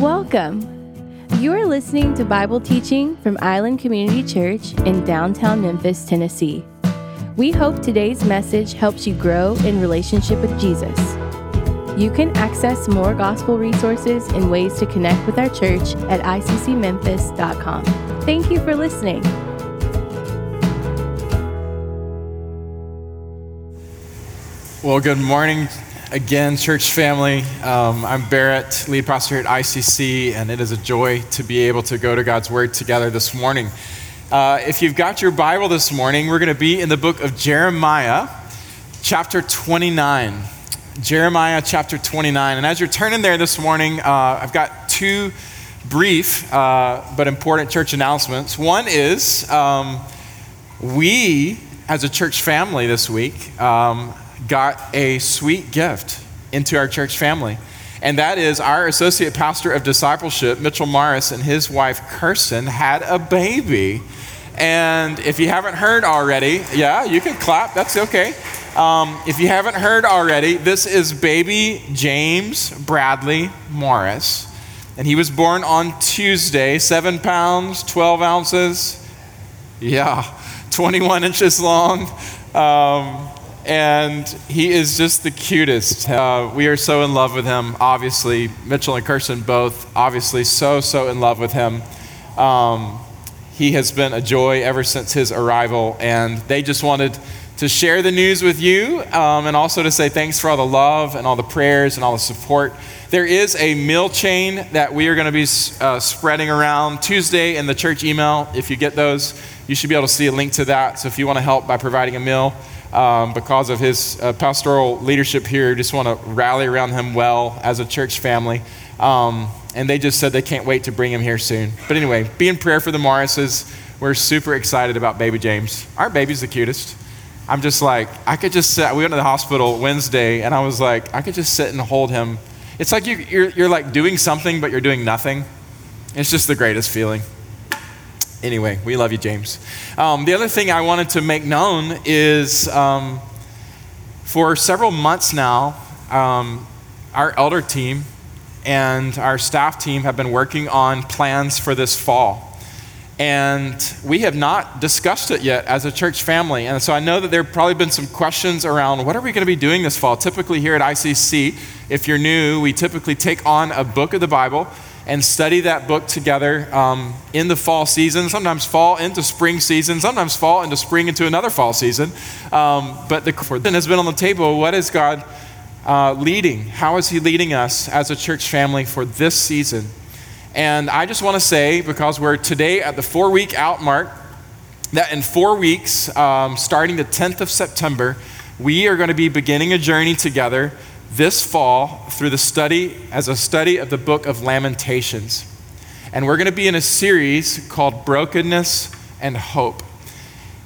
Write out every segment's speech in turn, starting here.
Welcome. You are listening to Bible teaching from Island Community Church in downtown Memphis, Tennessee. We hope today's message helps you grow in relationship with Jesus. You can access more gospel resources and ways to connect with our church at iccmemphis.com. Thank you for listening. Well, good morning again, church family. Um, I'm Barrett, lead pastor here at ICC, and it is a joy to be able to go to God's Word together this morning. Uh, if you've got your Bible this morning, we're going to be in the book of Jeremiah, chapter 29. Jeremiah chapter 29. And as you're turning there this morning, uh, I've got two brief uh, but important church announcements. One is um, we, as a church family this week, um, got a sweet gift into our church family. And that is our associate pastor of discipleship, Mitchell Morris, and his wife, Kirsten, had a baby. And if you haven't heard already, yeah, you can clap, that's okay. Um, if you haven't heard already, this is baby James Bradley Morris. And he was born on Tuesday, seven pounds, 12 ounces. Yeah, 21 inches long. Um, and he is just the cutest. Uh, we are so in love with him, obviously. Mitchell and Kirsten both, obviously, so, so in love with him. Um, he has been a joy ever since his arrival, and they just wanted to share the news with you um, and also to say thanks for all the love and all the prayers and all the support. There is a meal chain that we are going to be uh, spreading around Tuesday in the church email. If you get those, you should be able to see a link to that. So if you want to help by providing a meal, um, because of his uh, pastoral leadership here. Just want to rally around him well as a church family. Um, and they just said they can't wait to bring him here soon. But anyway, be in prayer for the Morrises. We're super excited about baby James. Aren't babies the cutest? I'm just like, I could just sit. We went to the hospital Wednesday, and I was like, I could just sit and hold him. It's like you, you're, you're like doing something, but you're doing nothing. It's just the greatest feeling. Anyway, we love you, James. Um, the other thing I wanted to make known is um, for several months now, um, our elder team and our staff team have been working on plans for this fall. And we have not discussed it yet as a church family. And so I know that there have probably been some questions around what are we going to be doing this fall? Typically, here at ICC, if you're new, we typically take on a book of the Bible and study that book together um, in the fall season, sometimes fall into spring season, sometimes fall into spring into another fall season. Um, but the question has been on the table what is God uh, leading? How is He leading us as a church family for this season? And I just want to say, because we're today at the four week out mark, that in four weeks, um, starting the 10th of September, we are going to be beginning a journey together this fall through the study as a study of the book of Lamentations. And we're going to be in a series called Brokenness and Hope.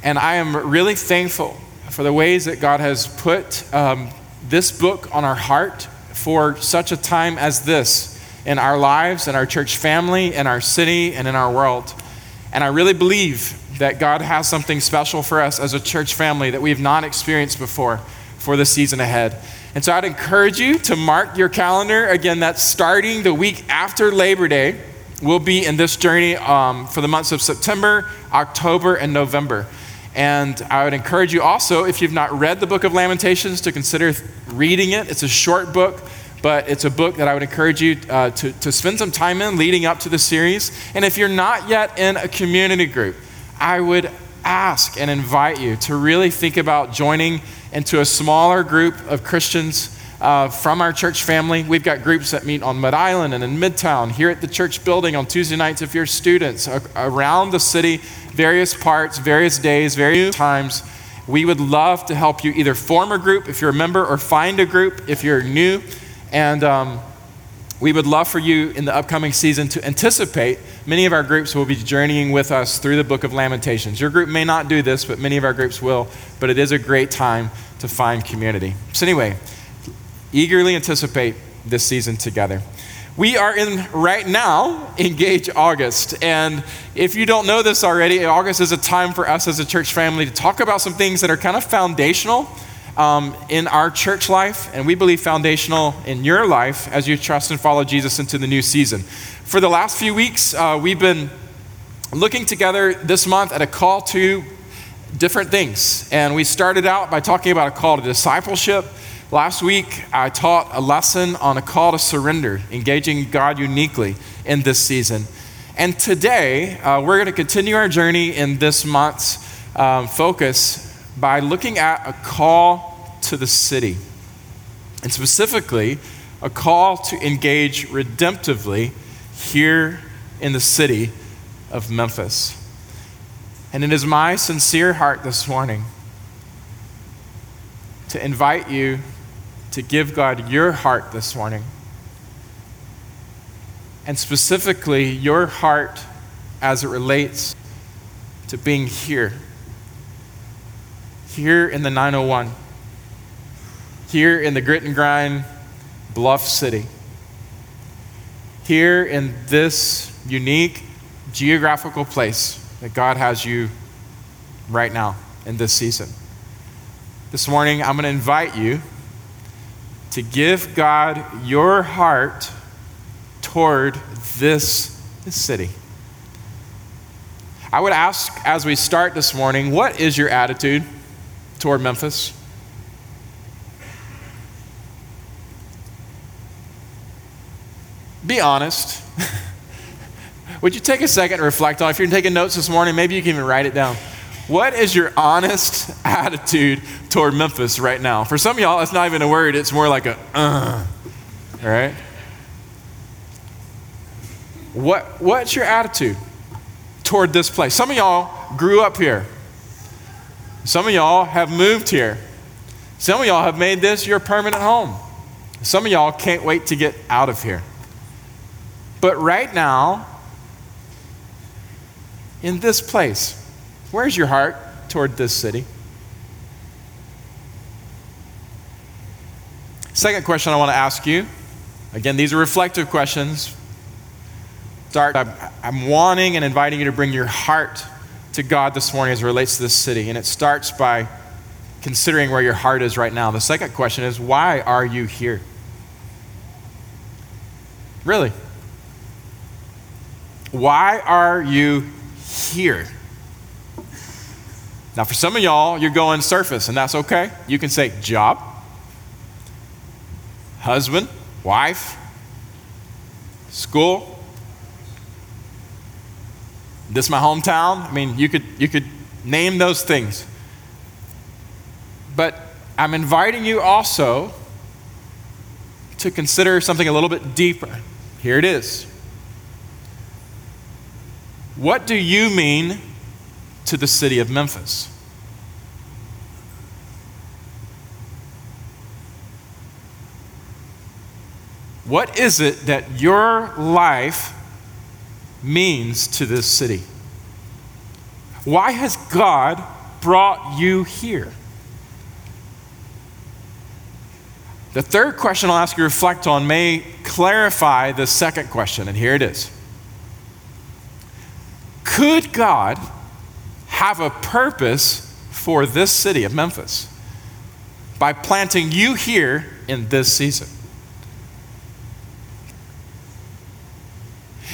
And I am really thankful for the ways that God has put um, this book on our heart for such a time as this in our lives, in our church family, in our city, and in our world. And I really believe that God has something special for us as a church family that we have not experienced before for the season ahead. And so I'd encourage you to mark your calendar. Again, that's starting the week after Labor Day. We'll be in this journey um, for the months of September, October, and November. And I would encourage you also, if you've not read the book of Lamentations, to consider reading it. It's a short book, but it's a book that I would encourage you uh, to, to spend some time in leading up to the series. And if you're not yet in a community group, I would ask and invite you to really think about joining into a smaller group of Christians uh, from our church family. We've got groups that meet on Mud Island and in Midtown, here at the church building on Tuesday nights if you're students, around the city, various parts, various days, various times. We would love to help you either form a group if you're a member or find a group if you're new. And um, we would love for you in the upcoming season to anticipate. Many of our groups will be journeying with us through the book of Lamentations. Your group may not do this, but many of our groups will. But it is a great time to find community. So, anyway, eagerly anticipate this season together. We are in right now, engage August. And if you don't know this already, August is a time for us as a church family to talk about some things that are kind of foundational um, in our church life, and we believe foundational in your life as you trust and follow Jesus into the new season. For the last few weeks, uh, we've been looking together this month at a call to different things. And we started out by talking about a call to discipleship. Last week, I taught a lesson on a call to surrender, engaging God uniquely in this season. And today, uh, we're going to continue our journey in this month's um, focus by looking at a call to the city. And specifically, a call to engage redemptively here in the city of Memphis. And it is my sincere heart this morning to invite you to give God your heart this morning. And specifically, your heart as it relates to being here. Here in the 901. Here in the grit and grind Bluff City. Here in this unique geographical place that God has you right now in this season. This morning, I'm going to invite you to give God your heart toward this, city. I would ask as we start this morning, what is your attitude toward Memphis? Be honest. Would you take a second to reflect on? If you're taking notes this morning, maybe you can even write it down. What is your honest attitude toward Memphis right now? For some of y'all, it's not even a word, it's more like a uh. All right? What, what's your attitude toward this place? Some of y'all grew up here. Some of y'all have moved here. Some of y'all have made this your permanent home. Some of y'all can't wait to get out of here. But right now, in this place, where's your heart toward this city? Second question I want to ask you again, these are reflective questions. Start, I'm, I'm wanting and inviting you to bring your heart to God this morning as it relates to this city. And it starts by considering where your heart is right now. The second question is why are you here? Really? Why are you here. Now, for some of y'all, you're going surface, and that's okay. You can say job, husband, wife, school. This is my hometown. I mean, you could, you could name those things. But I'm inviting you also to consider something a little bit deeper. Here it is. What do you mean to the city of Memphis? What is it that your life means to this city? Why has God brought you here? The third question I'll ask you to reflect on may clarify the second question, and here it is. Could God have a purpose for this city of Memphis by planting you here in this season?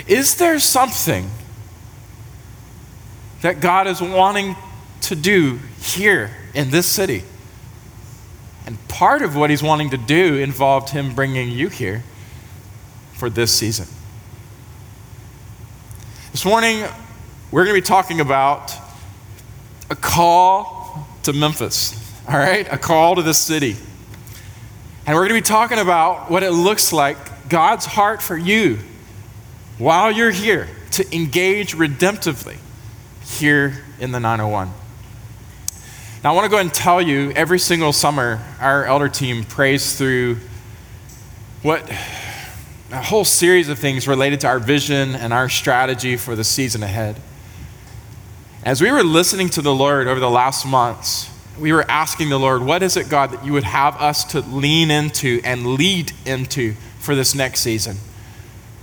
Is there something that God is wanting to do here in this city? And part of what he's wanting to do involved him bringing you here for this season. This morning, we're going to be talking about a call to Memphis, all right? A call to the city. And we're going to be talking about what it looks like, God's heart for you while you're here to engage redemptively here in the 901. Now, I want to go ahead and tell you every single summer, our elder team prays through what a whole series of things related to our vision and our strategy for the season ahead. As we were listening to the Lord over the last months, we were asking the Lord, what is it, God, that you would have us to lean into and lead into for this next season?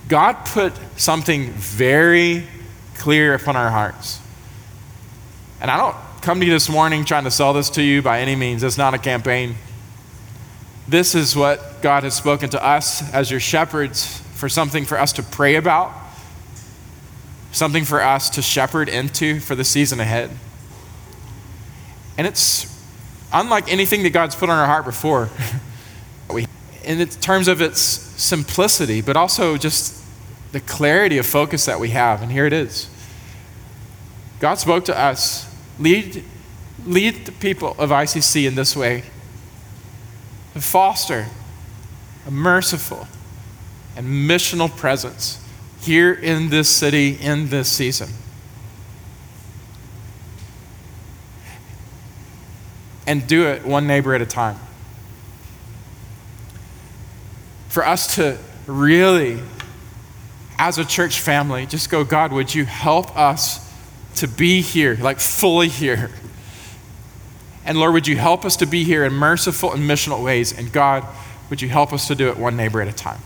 God put something very clear upon our hearts. And I don't come to you this morning trying to sell this to you by any means. It's not a campaign. This is what God has spoken to us as your shepherds for something for us to pray about, something for us to shepherd into for the season ahead. And it's unlike anything that God's put on our heart before. in terms of its simplicity, but also just the clarity of focus that we have. And here it is God spoke to us lead, lead the people of ICC in this way to foster a merciful and missional presence here in this city in this season. And do it one neighbor at a time. For us to really, as a church family, just go, God, would you help us to be here, like fully here? And Lord, would you help us to be here in merciful and missional ways? And God, would you help us to do it one neighbor at a time?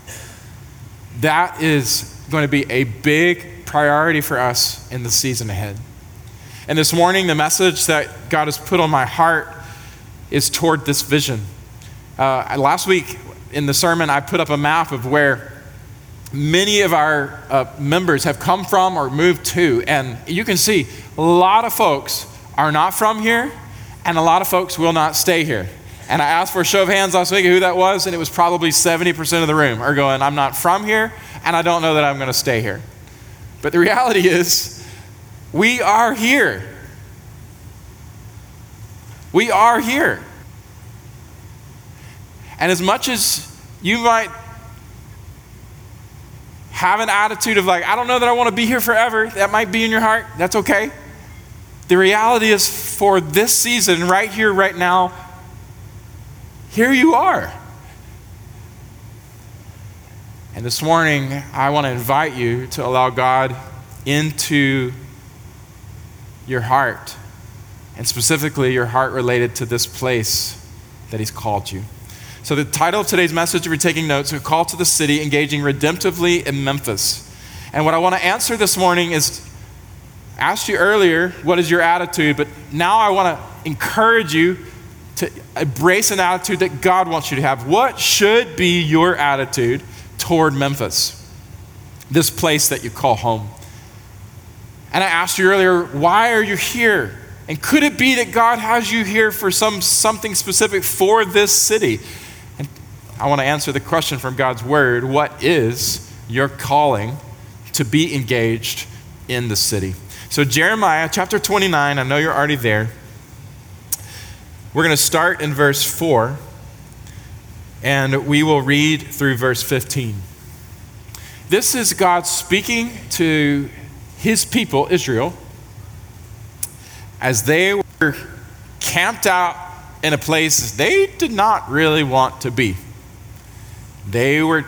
That is going to be a big priority for us in the season ahead. And this morning, the message that God has put on my heart is toward this vision. Uh, last week in the sermon, I put up a map of where many of our uh, members have come from or moved to. And you can see a lot of folks are not from here and a lot of folks will not stay here. And I asked for a show of hands last week who that was, and it was probably 70% of the room are going, I'm not from here, and I don't know that I'm going to stay here. But the reality is, we are here. We are here. And as much as you might have an attitude of like, I don't know that I want to be here forever, that might be in your heart, that's okay. The reality is, for this season, right here, right now, here you are. And this morning, I want to invite you to allow God into your heart, and specifically your heart related to this place that He's called you. So, the title of today's message, if you're taking notes, A Call to the City, Engaging Redemptively in Memphis. And what I want to answer this morning is I asked you earlier, what is your attitude? But now I want to encourage you to embrace an attitude that God wants you to have. What should be your attitude toward Memphis, this place that you call home? And I asked you earlier, why are you here? And could it be that God has you here for some something specific for this city? I want to answer the question from God's word, what is your calling to be engaged in the city? So, Jeremiah chapter 29, I know you're already there. We're going to start in verse 4, and we will read through verse 15. This is God speaking to his people, Israel, as they were camped out in a place they did not really want to be. They were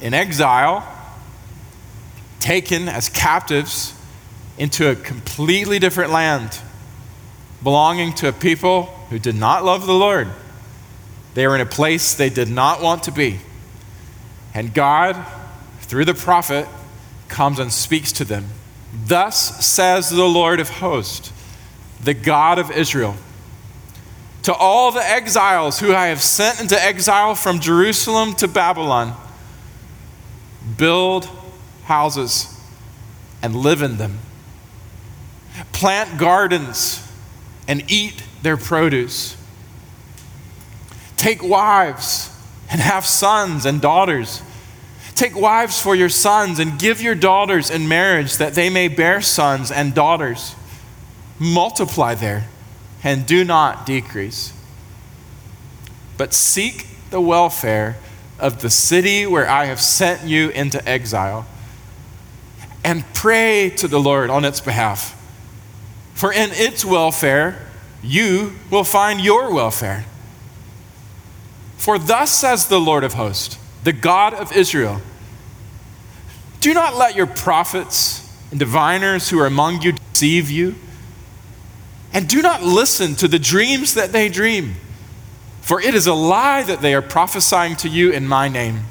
in exile, taken as captives into a completely different land, belonging to a people who did not love the Lord. They were in a place they did not want to be. And God, through the prophet, comes and speaks to them. Thus says the Lord of hosts, the God of Israel. To all the exiles who I have sent into exile from Jerusalem to Babylon, build houses and live in them plant gardens and eat their produce. Take wives and have sons and daughters. Take wives for your sons and give your daughters in marriage that they may bear sons and daughters. Multiply there and do not decrease. But seek the welfare of the city where I have sent you into exile and pray to the Lord on its behalf for in its welfare you will find your welfare. For thus says the Lord of hosts, the God of Israel Do not let your prophets and diviners who are among you deceive you, and do not listen to the dreams that they dream, for it is a lie that they are prophesying to you in my name.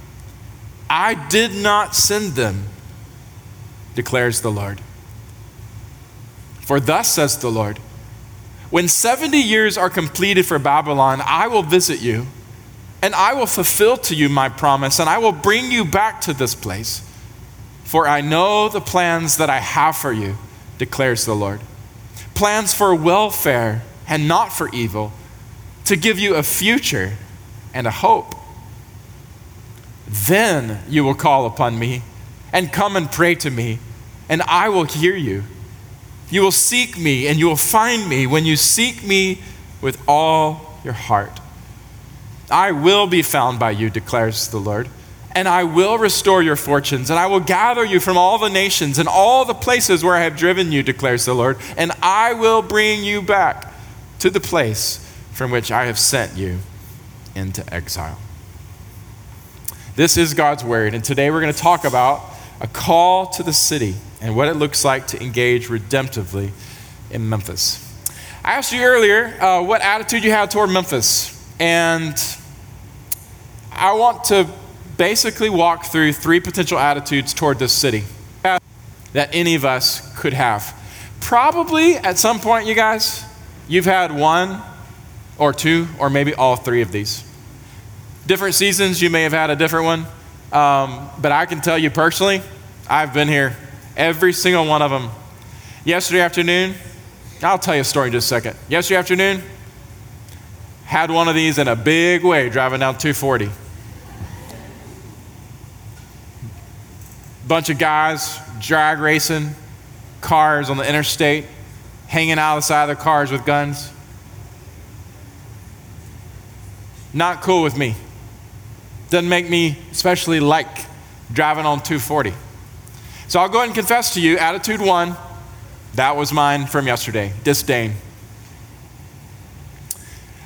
I did not send them, declares the Lord. For thus says the Lord When 70 years are completed for Babylon, I will visit you, and I will fulfill to you my promise, and I will bring you back to this place. For I know the plans that I have for you, declares the Lord plans for welfare and not for evil, to give you a future and a hope. Then you will call upon me and come and pray to me, and I will hear you. You will seek me, and you will find me when you seek me with all your heart. I will be found by you, declares the Lord, and I will restore your fortunes, and I will gather you from all the nations and all the places where I have driven you, declares the Lord, and I will bring you back to the place from which I have sent you into exile. This is God's word, and today we're going to talk about a call to the city and what it looks like to engage redemptively in Memphis. I asked you earlier uh, what attitude you have toward Memphis, and I want to basically walk through three potential attitudes toward this city that any of us could have. Probably at some point, you guys, you've had one or two or maybe all three of these. Different seasons, you may have had a different one, um, but I can tell you personally, I've been here Every single one of them. Yesterday afternoon, I'll tell you a story in just a second. Yesterday afternoon, had one of these in a big way driving down 240. Bunch of guys drag racing cars on the interstate, hanging out the side of their cars with guns. Not cool with me. Doesn't make me especially like driving on 240. So I'll go ahead and confess to you attitude one, that was mine from yesterday disdain.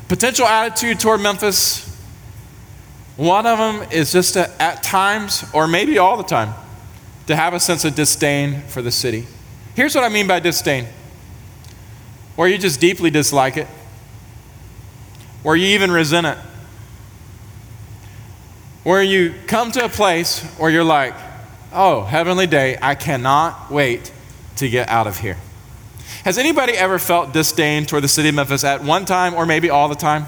Potential attitude toward Memphis, one of them is just to, at times, or maybe all the time, to have a sense of disdain for the city. Here's what I mean by disdain where you just deeply dislike it, where you even resent it, where you come to a place where you're like, Oh, heavenly day, I cannot wait to get out of here. Has anybody ever felt disdain toward the city of Memphis at one time or maybe all the time?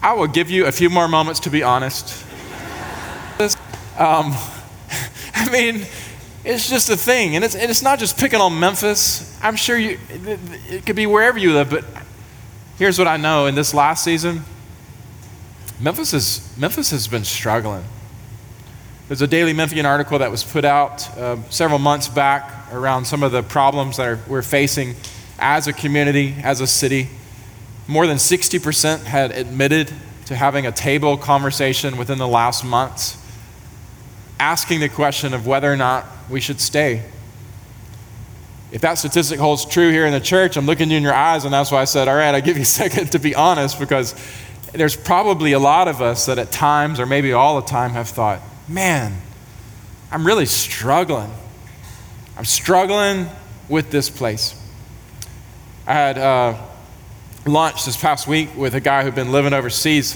I will give you a few more moments to be honest. um, I mean, it's just a thing. And it's, and it's not just picking on Memphis. I'm sure you, it, it could be wherever you live, but here's what I know in this last season Memphis, is, Memphis has been struggling. There's a Daily Memphian article that was put out uh, several months back around some of the problems that are, we're facing as a community, as a city. More than 60% had admitted to having a table conversation within the last months, asking the question of whether or not we should stay. If that statistic holds true here in the church, I'm looking you in your eyes, and that's why I said, All right, I give you a second to be honest, because there's probably a lot of us that at times, or maybe all the time, have thought, man, I'm really struggling. I'm struggling with this place. I had uh, lunch this past week with a guy who'd been living overseas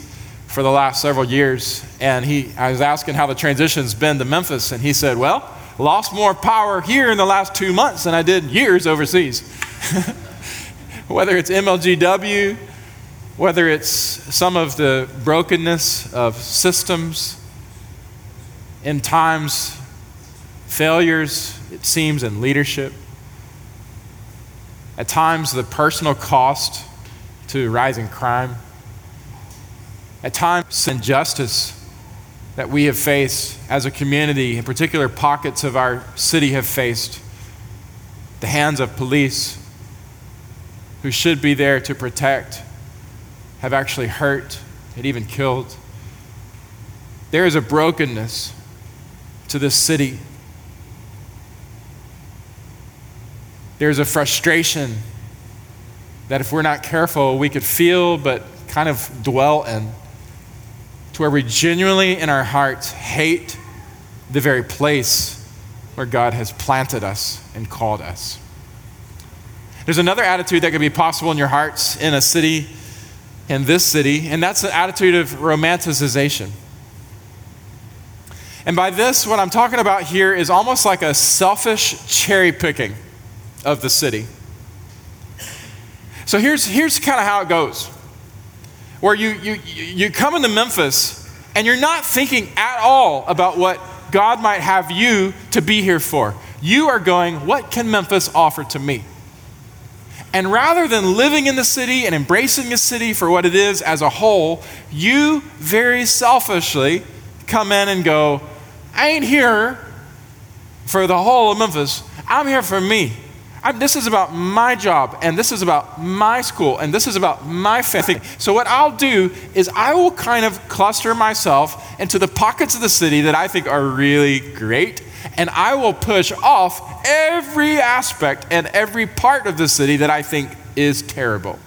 for the last several years, and he, I was asking how the transition's been to Memphis, and he said, Well, lost more power here in the last two months than I did years overseas. whether it's MLGW, whether it's some of the brokenness of systems, in times, failures, it seems, in leadership. At times, the personal cost to rising crime. At times, injustice that we have faced as a community, in particular pockets of our city have faced. The hands of police who should be there to protect have actually hurt and even killed. There is a brokenness to this city. There's a frustration that if we're not careful, we could feel but kind of dwell in, to where we genuinely in our hearts hate the very place where God has planted us and called us. There's another attitude that could be possible in your hearts in a city, in this city, and that's the attitude of romanticization. And by this, what I'm talking about here is almost like a selfish cherry picking of the city. So here's, here's kind of how it goes where you, you, you come into Memphis and you're not thinking at all about what God might have you to be here for. You are going, what can Memphis offer to me? And rather than living in the city and embracing the city for what it is as a whole, you very selfishly come in and go, I ain't here for the whole of Memphis. I'm here for me. I'm, this is about my job, and this is about my school, and this is about my family. So, what I'll do is I will kind of cluster myself into the pockets of the city that I think are really great, and I will push off every aspect and every part of the city that I think is terrible.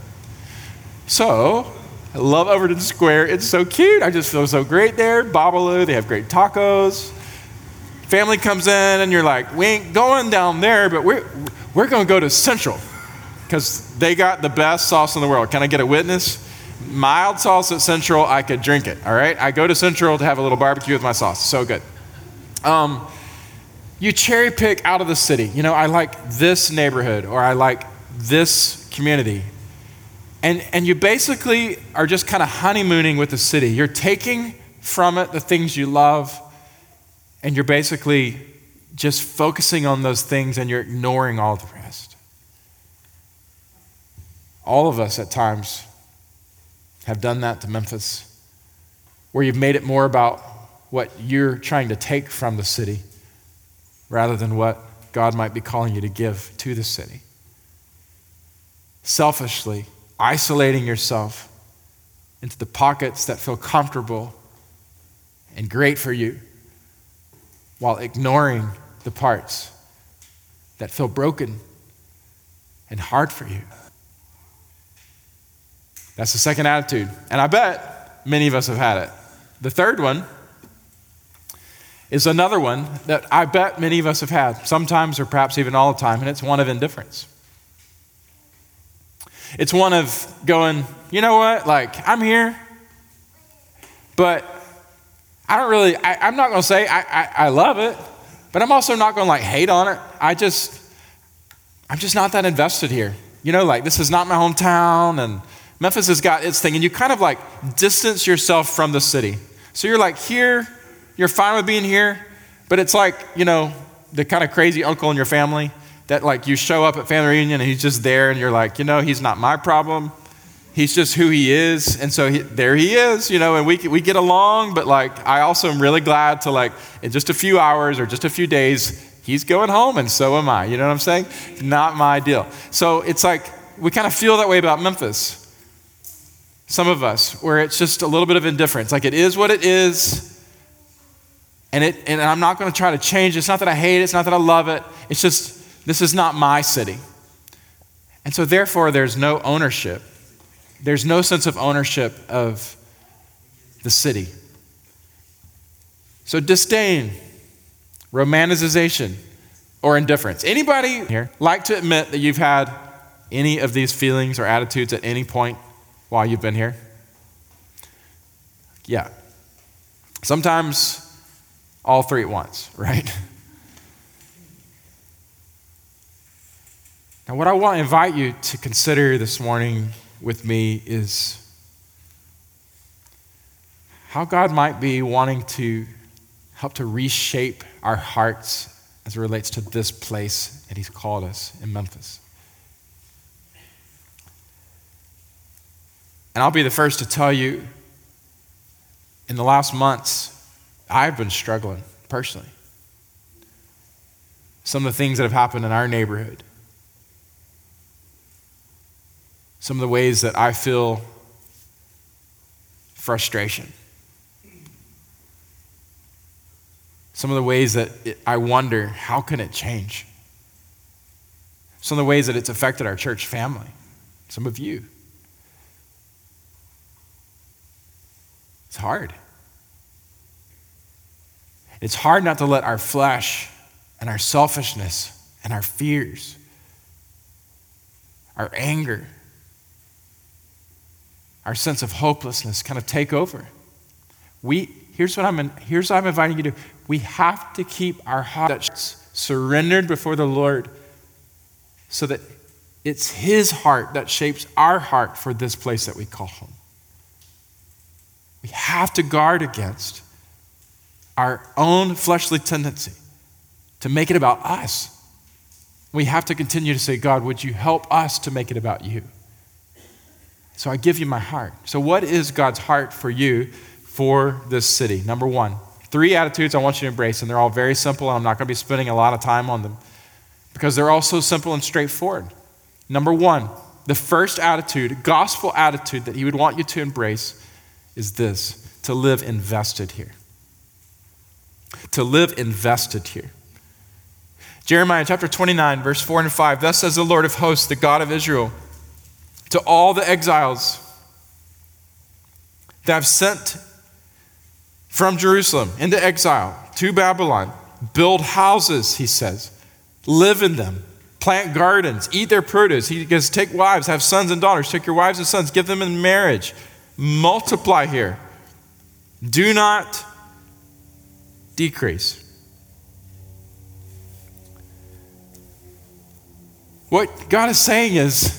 So, I love Overton Square. It's so cute. I just feel so great there. Babalu, they have great tacos. Family comes in, and you're like, we ain't going down there, but we're, we're going to go to Central because they got the best sauce in the world. Can I get a witness? Mild sauce at Central, I could drink it, all right? I go to Central to have a little barbecue with my sauce. So good. Um, you cherry pick out of the city. You know, I like this neighborhood or I like this community. And, and you basically are just kind of honeymooning with the city. You're taking from it the things you love, and you're basically just focusing on those things and you're ignoring all the rest. All of us at times have done that to Memphis, where you've made it more about what you're trying to take from the city rather than what God might be calling you to give to the city. Selfishly, isolating yourself into the pockets that feel comfortable and great for you while ignoring the parts that feel broken and hard for you. That's the second attitude. And I bet many of us have had it. The third one is another one that I bet many of us have had, sometimes or perhaps even all the time, and it's one of indifference. It's one of going, you know what, like, I'm here, but I don't really, I, am not going to say I, I, I love it, but I'm also not going to like hate on it. I just, I'm just not that invested here. You know, like, this is not my hometown, and Memphis has got its thing, and you kind of like distance yourself from the city. So you're like here, you're fine with being here, but it's like, you know, the kind of crazy uncle in your family that like you show up at family reunion and he's just there and you're like, you know, he's not my problem. He's just who he is. And so he, there he is, you know, and we, we get along, but like, I also am really glad to like, in just a few hours or just a few days, he's going home and so am I. You know what I'm saying? Not my deal. So it's like, we kind of feel that way about Memphis. Some of us, where it's just a little bit of indifference. Like it is what it is. And, it, and I'm not going to try to change it. It's not that I hate it, it's not that I love it. It's just, this is not my city. And so, therefore, there's no ownership. There's no sense of ownership of the city. So, disdain, romanticization, or indifference. Anybody here like to admit that you've had any of these feelings or attitudes at any point while you've been here? Yeah. Sometimes all three at once, right? Now, what I want to invite you to consider this morning with me is how God might be wanting to help to reshape our hearts as it relates to this place that He's called us in Memphis. And I'll be the first to tell you, in the last months, I've been struggling personally. Some of the things that have happened in our neighborhood, some of the ways that I feel frustration, some of the ways that it, I wonder how can it change? Some of the ways that it's affected our church family, some of you. It's hard. It's hard not to let our flesh and our selfishness and our fears, our anger, our sense of hopelessness kind of take over. We, here's what I'm, here's what I'm inviting you to do. We have to keep our hearts surrendered before the Lord so that It's His heart that shapes our heart for this place that we call home. We have to guard against our own fleshly tendency to make it about us. We have to continue to say, God, would you help us to make it about you? So I give you my heart. So, what is God's heart for you for this city? Number one, three attitudes I want you to embrace, and they're all very simple, and I'm not going to be spending a lot of time on them because they're all so simple and straightforward. Number one, the first attitude, gospel attitude that he would want you to embrace is this to live invested here. To live invested here. Jeremiah chapter 29, verse 4 and 5 Thus says the Lord of hosts, the God of Israel, to all the exiles that have sent from Jerusalem into exile to Babylon, build houses, he says, live in them, plant gardens, eat their produce. He says, take wives, have sons and daughters, take your wives and sons, give them in marriage, multiply here. Do not decrease. What God is saying is,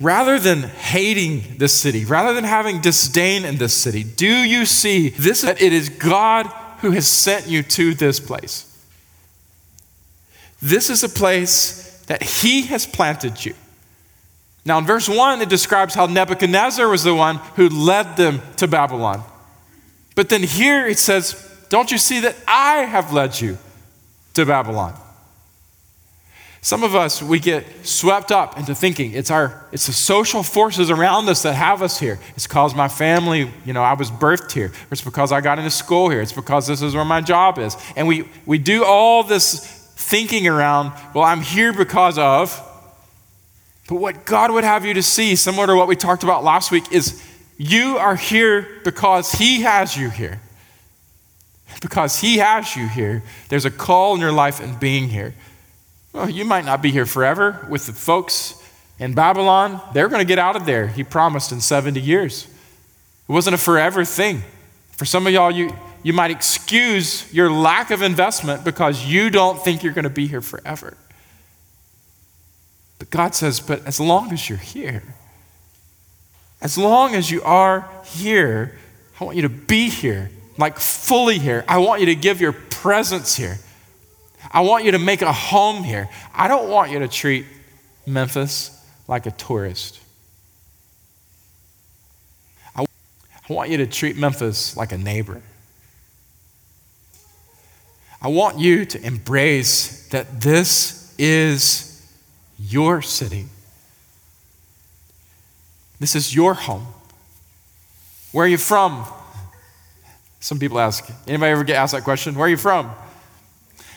rather than hating this city, rather than having disdain in this city, do you see this that it is God who has sent you to this place? This is a place that He has planted you. Now, in verse 1, it describes how Nebuchadnezzar was the one who led them to Babylon. But then here it says, Don't you see that I have led you to Babylon? Some of us, we get swept up into thinking it's our, it's the social forces around us that have us here. It's because my family, you know, I was birthed here. It's because I got into school here. It's because this is where my job is. And we, we do all this thinking around, well, I'm here because of. But what God would have you to see, similar to what we talked about last week, is you are here because He has you here. Because He has you here, there's a call in your life in being here. Well, you might not be here forever with the folks in Babylon. They're going to get out of there, he promised, in 70 years. It wasn't a forever thing. For some of y'all, you, you might excuse your lack of investment because you don't think you're going to be here forever. But God says, but as long as you're here, as long as you are here, I want you to be here, like fully here. I want you to give your presence here. I want you to make a home here. I don't want you to treat Memphis like a tourist. I, want you to treat Memphis like a neighbor. I want you to embrace that this is your city. This is your home. Where are you from? Some people ask. Anybody ever get asked that question? Where are you from?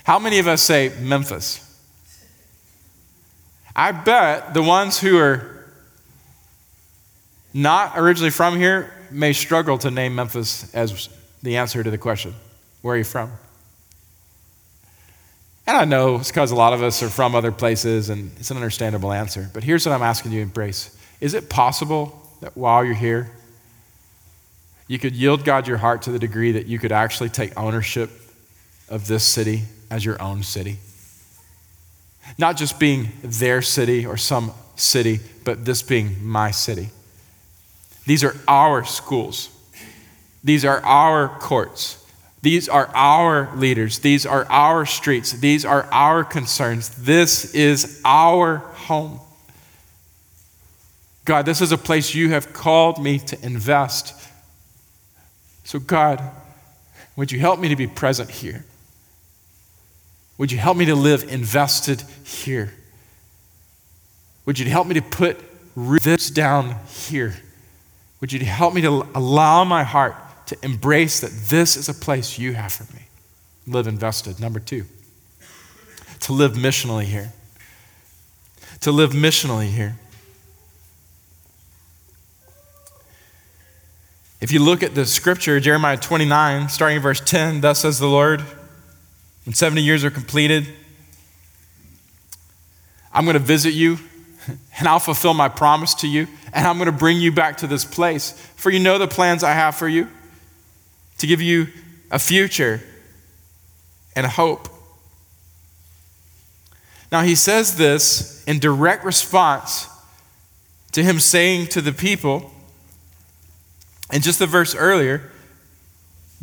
How many of us say Memphis? I bet the ones who are not originally from here may struggle to name Memphis as the answer to the question Where are you from? And I know it's because a lot of us are from other places and it's an understandable answer. But here's what I'm asking you to embrace Is it possible that while you're here, you could yield God your heart to the degree that you could actually take ownership of this city as your own city. Not just being their city or some city, but this being my city. These are our schools. These are our courts. These are our leaders. These are our streets. These are our concerns. This is our home. God, this is a place you have called me to invest. So, God, would you help me to be present here? Would you help me to live invested here? Would you help me to put roots down here? Would you help me to allow my heart to embrace that this is a place you have for me? Live invested. Number two, to live missionally here. To live missionally here. If you look at the scripture, Jeremiah 29, starting in verse 10, thus says the Lord, when 70 years are completed, I'm going to visit you and I'll fulfill my promise to you and I'm going to bring you back to this place. For you know the plans I have for you to give you a future and a hope. Now, he says this in direct response to him saying to the people, in just the verse earlier,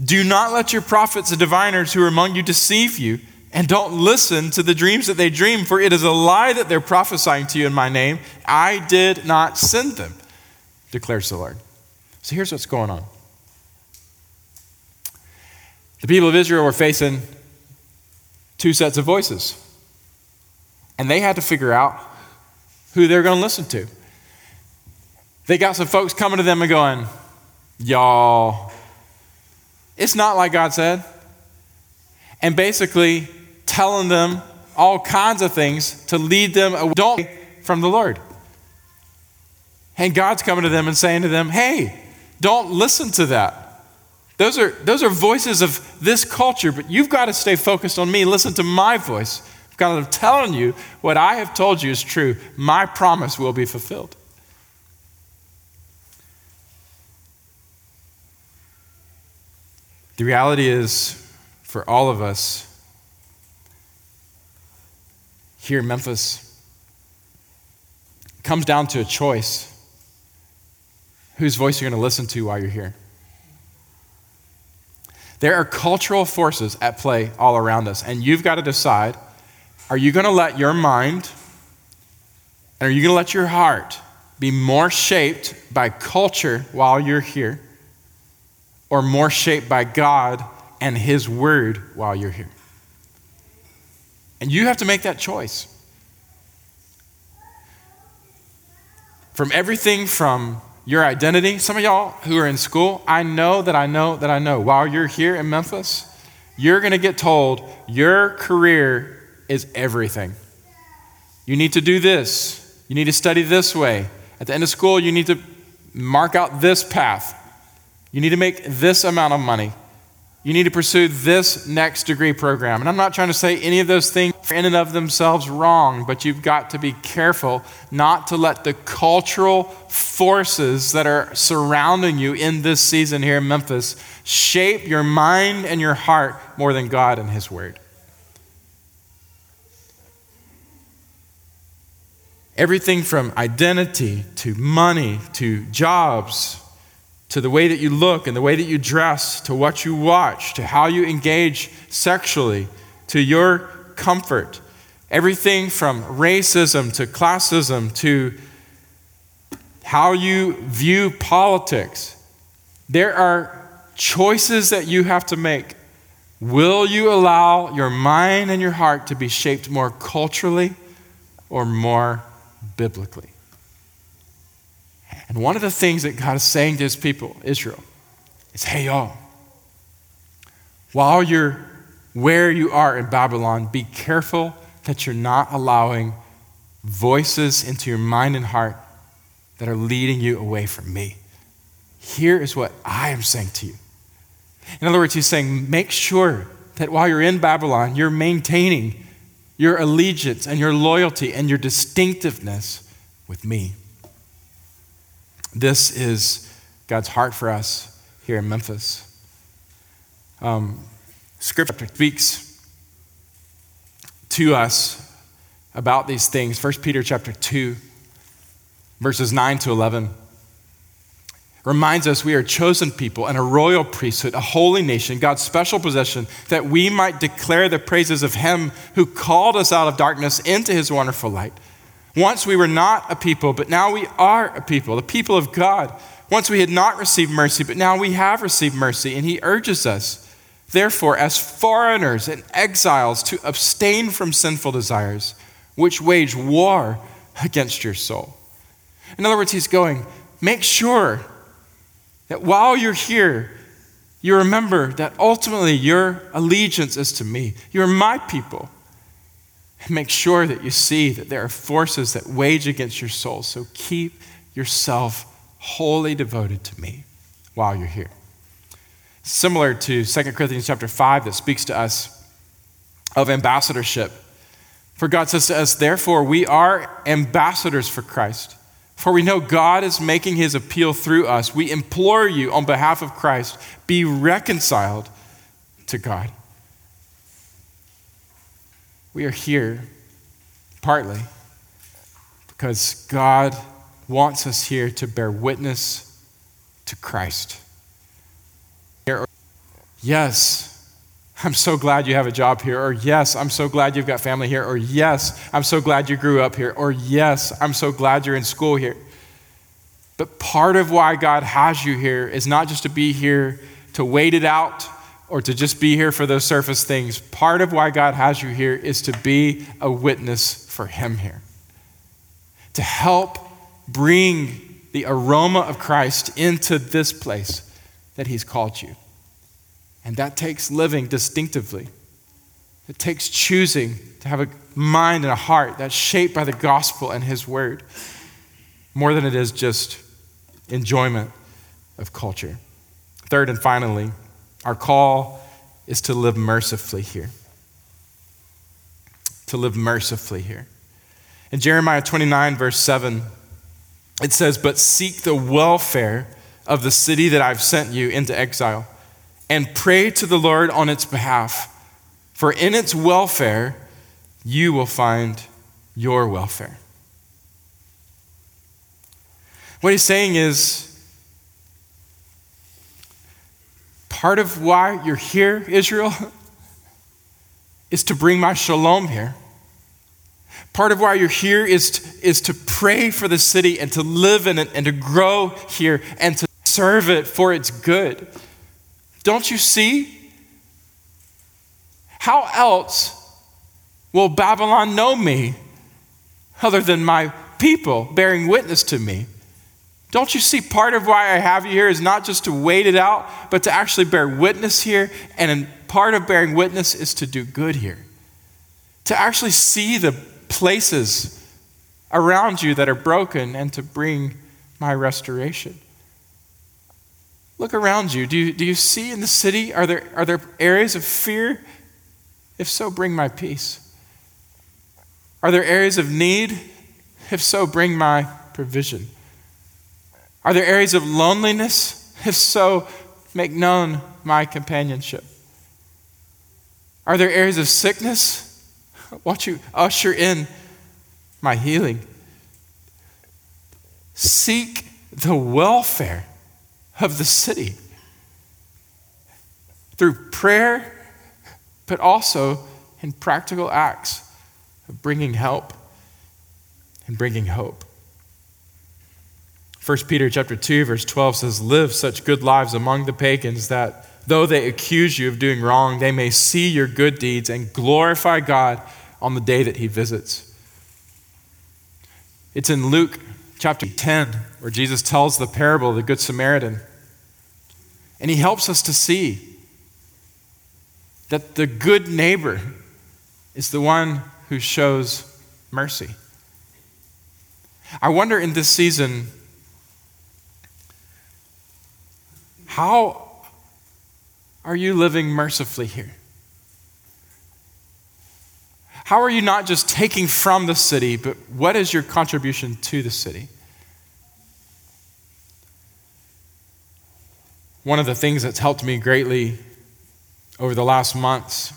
do not let your prophets and diviners who are among you deceive you, and don't listen to the dreams that they dream, for it is a lie that they're prophesying to you in my name. I did not send them, declares the Lord. So here's what's going on. The people of Israel were facing two sets of voices, and they had to figure out who they're going to listen to. They got some folks coming to them and going, Y'all, it's not like God said. And basically telling them all kinds of things to lead them away from the Lord. And God's coming to them and saying to them, hey, don't listen to that. Those are, those are voices of this culture, but you've got to stay focused on me. Listen to my voice. I'm kind of telling you what I have told you is true. My promise will be fulfilled. The reality is, for all of us here in Memphis, comes down to a choice whose voice you're going to listen to while you're here. There are cultural forces at play all around us, and you've got to decide are you going to let your mind and are you going to let your heart be more shaped by culture while you're here? Or more shaped by God and His Word while you're here. And you have to make that choice. From everything from your identity, some of y'all who are in school, I know that I know that I know. While you're here in Memphis, you're going to get told your career is everything. You need to do this. You need to study this way. At the end of school, you need to mark out this path. You need to make this amount of money. You need to pursue this next degree program. And I'm not trying to say any of those things are in and of themselves wrong, but you've got to be careful not to let the cultural forces that are surrounding you in this season here in Memphis shape your mind and your heart more than God and His Word. Everything from identity to money to jobs to the way that you look and the way that you dress, to what you watch, to how you engage sexually, to your comfort. Everything from racism to classism to how you view politics. There are choices that you have to make. Will you allow your mind and your heart to be shaped more culturally or more biblically? And one of the things that God is saying to his people, Israel, is hey, y'all, while you're where you are in Babylon, be careful that you're not allowing voices into your mind and heart that are leading you away from me. Here is what I am saying to you. In other words, he's saying, make sure that while you're in Babylon, you're maintaining your allegiance and your loyalty and your distinctiveness with me. This is God's heart for us here in Memphis. Um, scripture speaks to us about these things. 1 Peter chapter 2, verses 9 to 11 reminds us we are chosen people and a royal priesthood, a holy nation, God's special possession, that we might declare the praises of Him who called us out of darkness into His wonderful light. Once we were not a people, but now we are a people, the people of God. Once we had not received mercy, but now we have received mercy. And he urges us, therefore, as foreigners and exiles, to abstain from sinful desires, which wage war against your soul. In other words, he's going, make sure that while you're here, you remember that ultimately your allegiance is to me. You're my people. And make sure that you see that there are forces that wage against your soul. So keep yourself wholly devoted to me while you're here. Similar to 2 Corinthians chapter 5 that speaks to us of ambassadorship. For God says to us, therefore, we are ambassadors for Christ. For we know God is making his appeal through us. We implore you on behalf of Christ, be reconciled to God. We are here Partly because God wants us here to bear witness to Christ. Yes, I'm so glad you have a job here. Or yes, I'm so glad you've got family here. Or yes, I'm so glad you grew up here. Or yes, I'm so glad you're in school here. But part of why God has you here is not just to be here to wait it out or to just be here for those surface things. Part of why God has you here is to be a witness for Him here, to help bring the aroma of Christ into this place that He's called you. And that takes living distinctively. It takes choosing to have a mind and a heart that's shaped by the gospel and His word more than it is just enjoyment of culture. Third and finally, our call is to live mercifully here. To live mercifully here. In Jeremiah 29, verse 7, it says, But seek the welfare of the city that I've sent you into exile, and pray to the Lord on its behalf, for in its welfare you will find your welfare. What he's saying is, part of why you're here, Israel, is to bring my shalom here. Part of why you're here is to, is to pray for the city and to live in it and to grow here and to serve it for its good. Don't you see? How else will Babylon know me other than my people bearing witness to me? Don't you see part of why I have you here is not just to wait it out, but to actually bear witness here? And part of bearing witness is to do good here. To actually see the places around you that are broken and to bring my restoration. Look around you. Do you, do you see in the city? Are there, are there areas of fear? If so, bring my peace. Are there areas of need? If so, bring my provision. Are there areas of loneliness? If so, make known my companionship. Are there areas of sickness? Watch you usher in my healing. Seek the welfare of the city through prayer, but also in practical acts of bringing help and bringing hope. 1 Peter chapter 2 verse 12 says live such good lives among the pagans that though they accuse you of doing wrong they may see your good deeds and glorify God on the day that he visits. It's in Luke chapter 10 where Jesus tells the parable of the good Samaritan. And he helps us to see that the good neighbor is the one who shows mercy. I wonder in this season How are you living mercifully here? How are you not just taking from the city, but what is your contribution to the city? One of the things that's helped me greatly over the last months,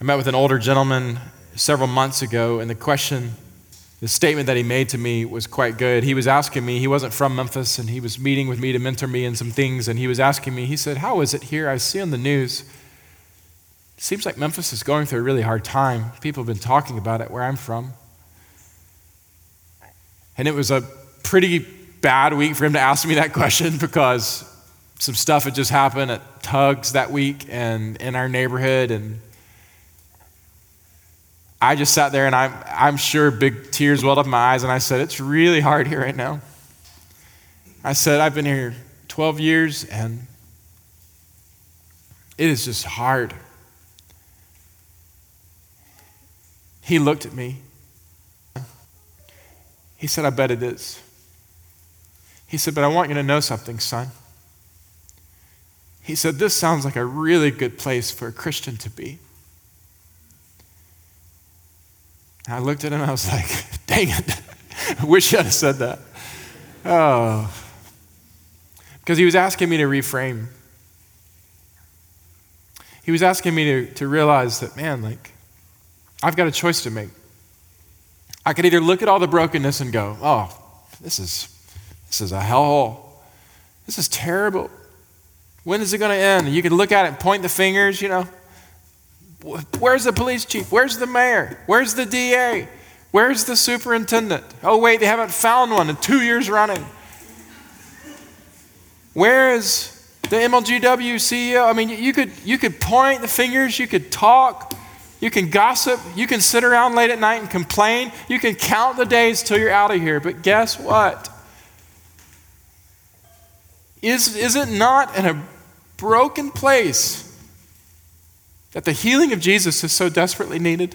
I met with an older gentleman several months ago, and the question the statement that he made to me was quite good. He was asking me, he wasn't from Memphis, and he was meeting with me to mentor me in some things, and he was asking me, he said, How is it here? I see on the news, it seems like Memphis is going through a really hard time. People have been talking about it where I'm from. And it was a pretty bad week for him to ask me that question because some stuff had just happened at Tugs that week and in our neighborhood, and I just sat there and I'm, I'm sure big tears welled up in my eyes, and I said, It's really hard here right now. I said, I've been here 12 years, and it is just hard. He looked at me. He said, I bet it is. He said, But I want you to know something, son. He said, This sounds like a really good place for a Christian to be. I looked at him I was like, dang it. I wish I'd have said that. Oh. Because he was asking me to reframe. He was asking me to, to realize that, man, like, I've got a choice to make. I could either look at all the brokenness and go, oh, this is, this is a hellhole. This is terrible. When is it going to end? You could look at it and point the fingers, you know. Where's the police chief? Where's the mayor? Where's the DA? Where's the superintendent? Oh, wait, they haven't found one in two years running. Where is the MLGW CEO? I mean, you could, you could point the fingers, you could talk, you can gossip, you can sit around late at night and complain, you can count the days till you're out of here. But guess what? Is, is it not in a broken place that the healing of Jesus is so desperately needed?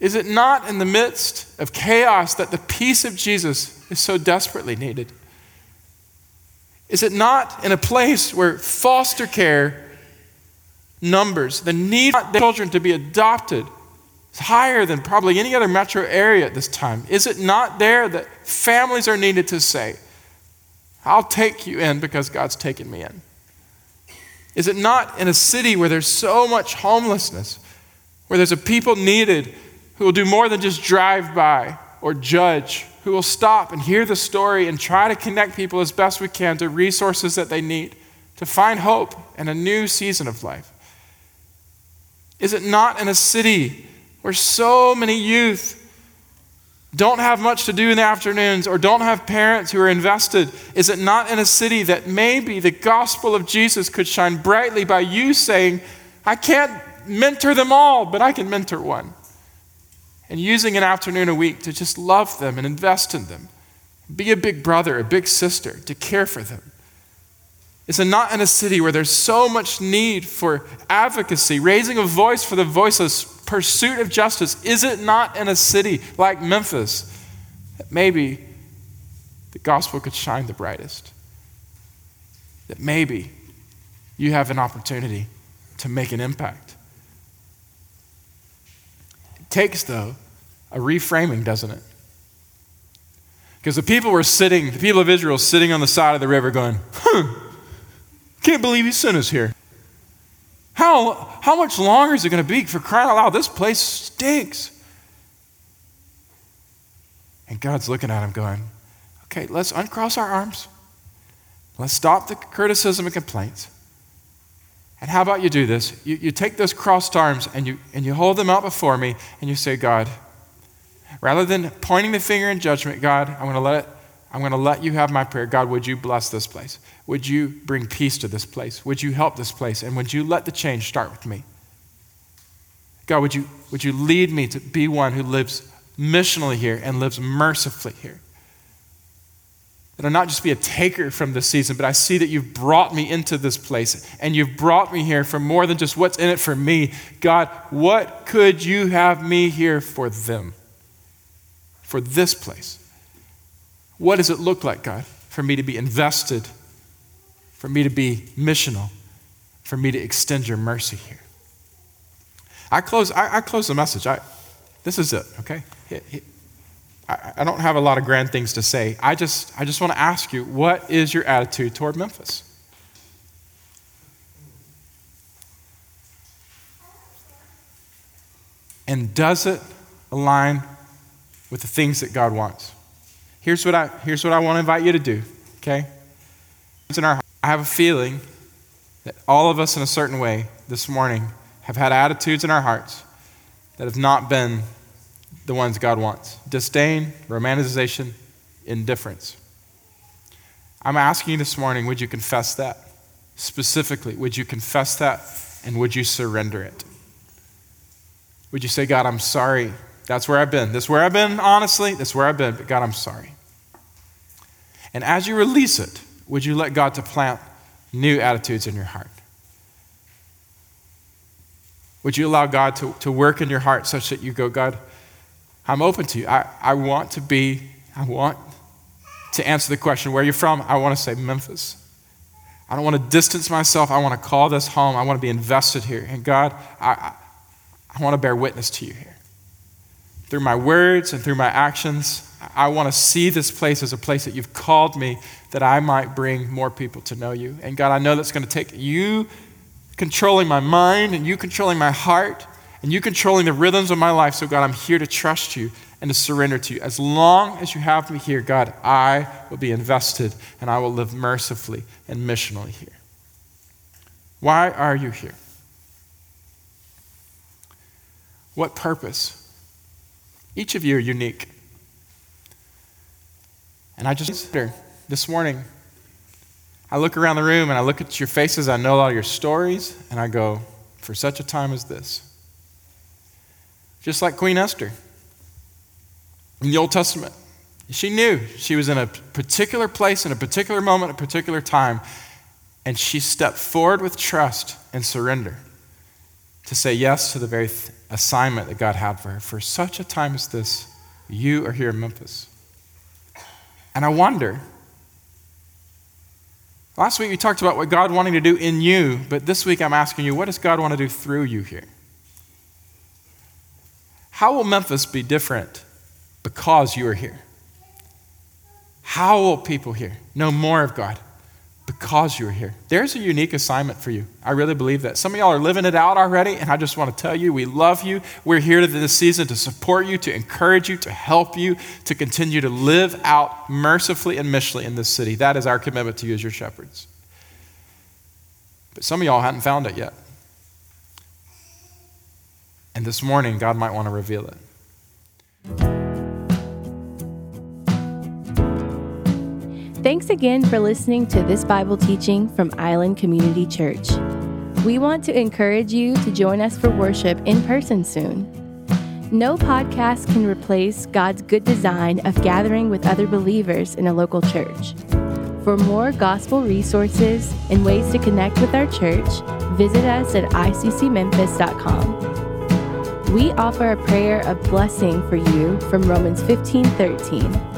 Is it not in the midst of chaos that the peace of Jesus is so desperately needed? Is it not in a place where foster care numbers, the need for children to be adopted is higher than probably any other metro area at this time? Is it not there that families are needed to say, I'll take you in because God's taken me in? Is it not in a city where there's so much homelessness, where there's a people needed who will do more than just drive by or judge, who will stop and hear the story and try to connect people as best we can to resources that they need to find hope and a new season of life? Is it not in a city where so many youth don't have much to do in the afternoons or don't have parents who are invested? Is it not in a city that maybe the gospel of Jesus could shine brightly by you saying, I can't mentor them all, but I can mentor one? And using an afternoon a week to just love them and invest in them. Be a big brother, a big sister, to care for them. Is it not in a city where there's so much need for advocacy, raising a voice for the voiceless, pursuit of justice? Is it not in a city like Memphis that maybe the gospel could shine the brightest? That maybe you have an opportunity to make an impact? It takes, though, a reframing, doesn't it? Because the people were sitting, the people of Israel sitting on the side of the river going, huh can't believe he sent us here. How, how much longer is it going to be for crying out loud? This place stinks. And God's looking at him going, okay, let's uncross our arms. Let's stop the criticism and complaints. And how about you do this? You, you take those crossed arms and you, and you hold them out before me and you say, God, rather than pointing the finger in judgment, God, I'm going to let it I'm going to let you have my prayer. God, would you bless this place? Would you bring peace to this place? Would you help this place? And would you let the change start with me? God, would you, would you lead me to be one who lives missionally here and lives mercifully here? That I not just be a taker from this season, but I see that you've brought me into this place and you've brought me here for more than just what's in it for me. God, what could you have me here for them? For this place? What does it look like, God, for me to be invested, for me to be missional, for me to extend your mercy here? I close, I, I close the message. I, this is it, okay? I, I don't have a lot of grand things to say. I just, I just want to ask you what is your attitude toward Memphis? And does it align with the things that God wants? Here's what I, here's what I want to invite you to do, okay? It's In our, I have a feeling that all of us, in a certain way, this morning, have had attitudes in our hearts that have not been the ones God wants disdain, romanticization, indifference. I'm asking you this morning would you confess that? Specifically, would you confess that and would you surrender it? Would you say, God, I'm sorry that's where I've been. That's where I've been, honestly. That's where I've been. But God, I'm sorry. And as you release it, would you let God to plant new attitudes in your heart? Would you allow God to, to work in your heart such that you go, God, I'm open to you. I, I want to be, I want to answer the question, where are you from? I want to say Memphis. I don't want to distance myself. I want to call this home. I want to be invested here. And God, I, I, I want to bear witness to you here through my words and through my actions. I want to see this place as a place that you've called me that I might bring more people to know you. And God, I know that's going to take you controlling my mind and you controlling my heart and you controlling the rhythms of my life. So, God, I'm here to trust you and to surrender to you. As long as you have me here, God, I will be invested and I will live mercifully and missionally here. Why are you here? What purpose? Each of you are unique. And I just this morning, I look around the room and I look at your faces, I know all your stories, and I go, for such a time as this. Just like Queen Esther in the Old Testament. She knew she was in a particular place, in a particular moment, a particular time, and she stepped forward with trust and surrender to say yes to the very th- assignment that God had for her. For such a time as this, you are here in Memphis. And I wonder, last week we talked about what God wanting to do in you, but this week I'm asking you, what does God want to do through you here? How will Memphis be different because you are here? How will people here know more of God? Because you're here. There's a unique assignment for you. I really believe that. Some of y'all are living it out already, and I just want to tell you we love you. We're here this season to support you, to encourage you, to help you, to continue to live out mercifully and missionally in this city. That is our commitment to you as your shepherds. But some of y'all hadn't found it yet. And this morning, God might want to reveal it. Thanks again for listening to this Bible teaching from Island Community Church. We want to encourage you to join us for worship in person soon. No podcast can replace God's good design of gathering with other believers in a local church. For more gospel resources and ways to connect with our church, visit us at iccmemphis.com. We offer a prayer of blessing for you from Romans 15 13.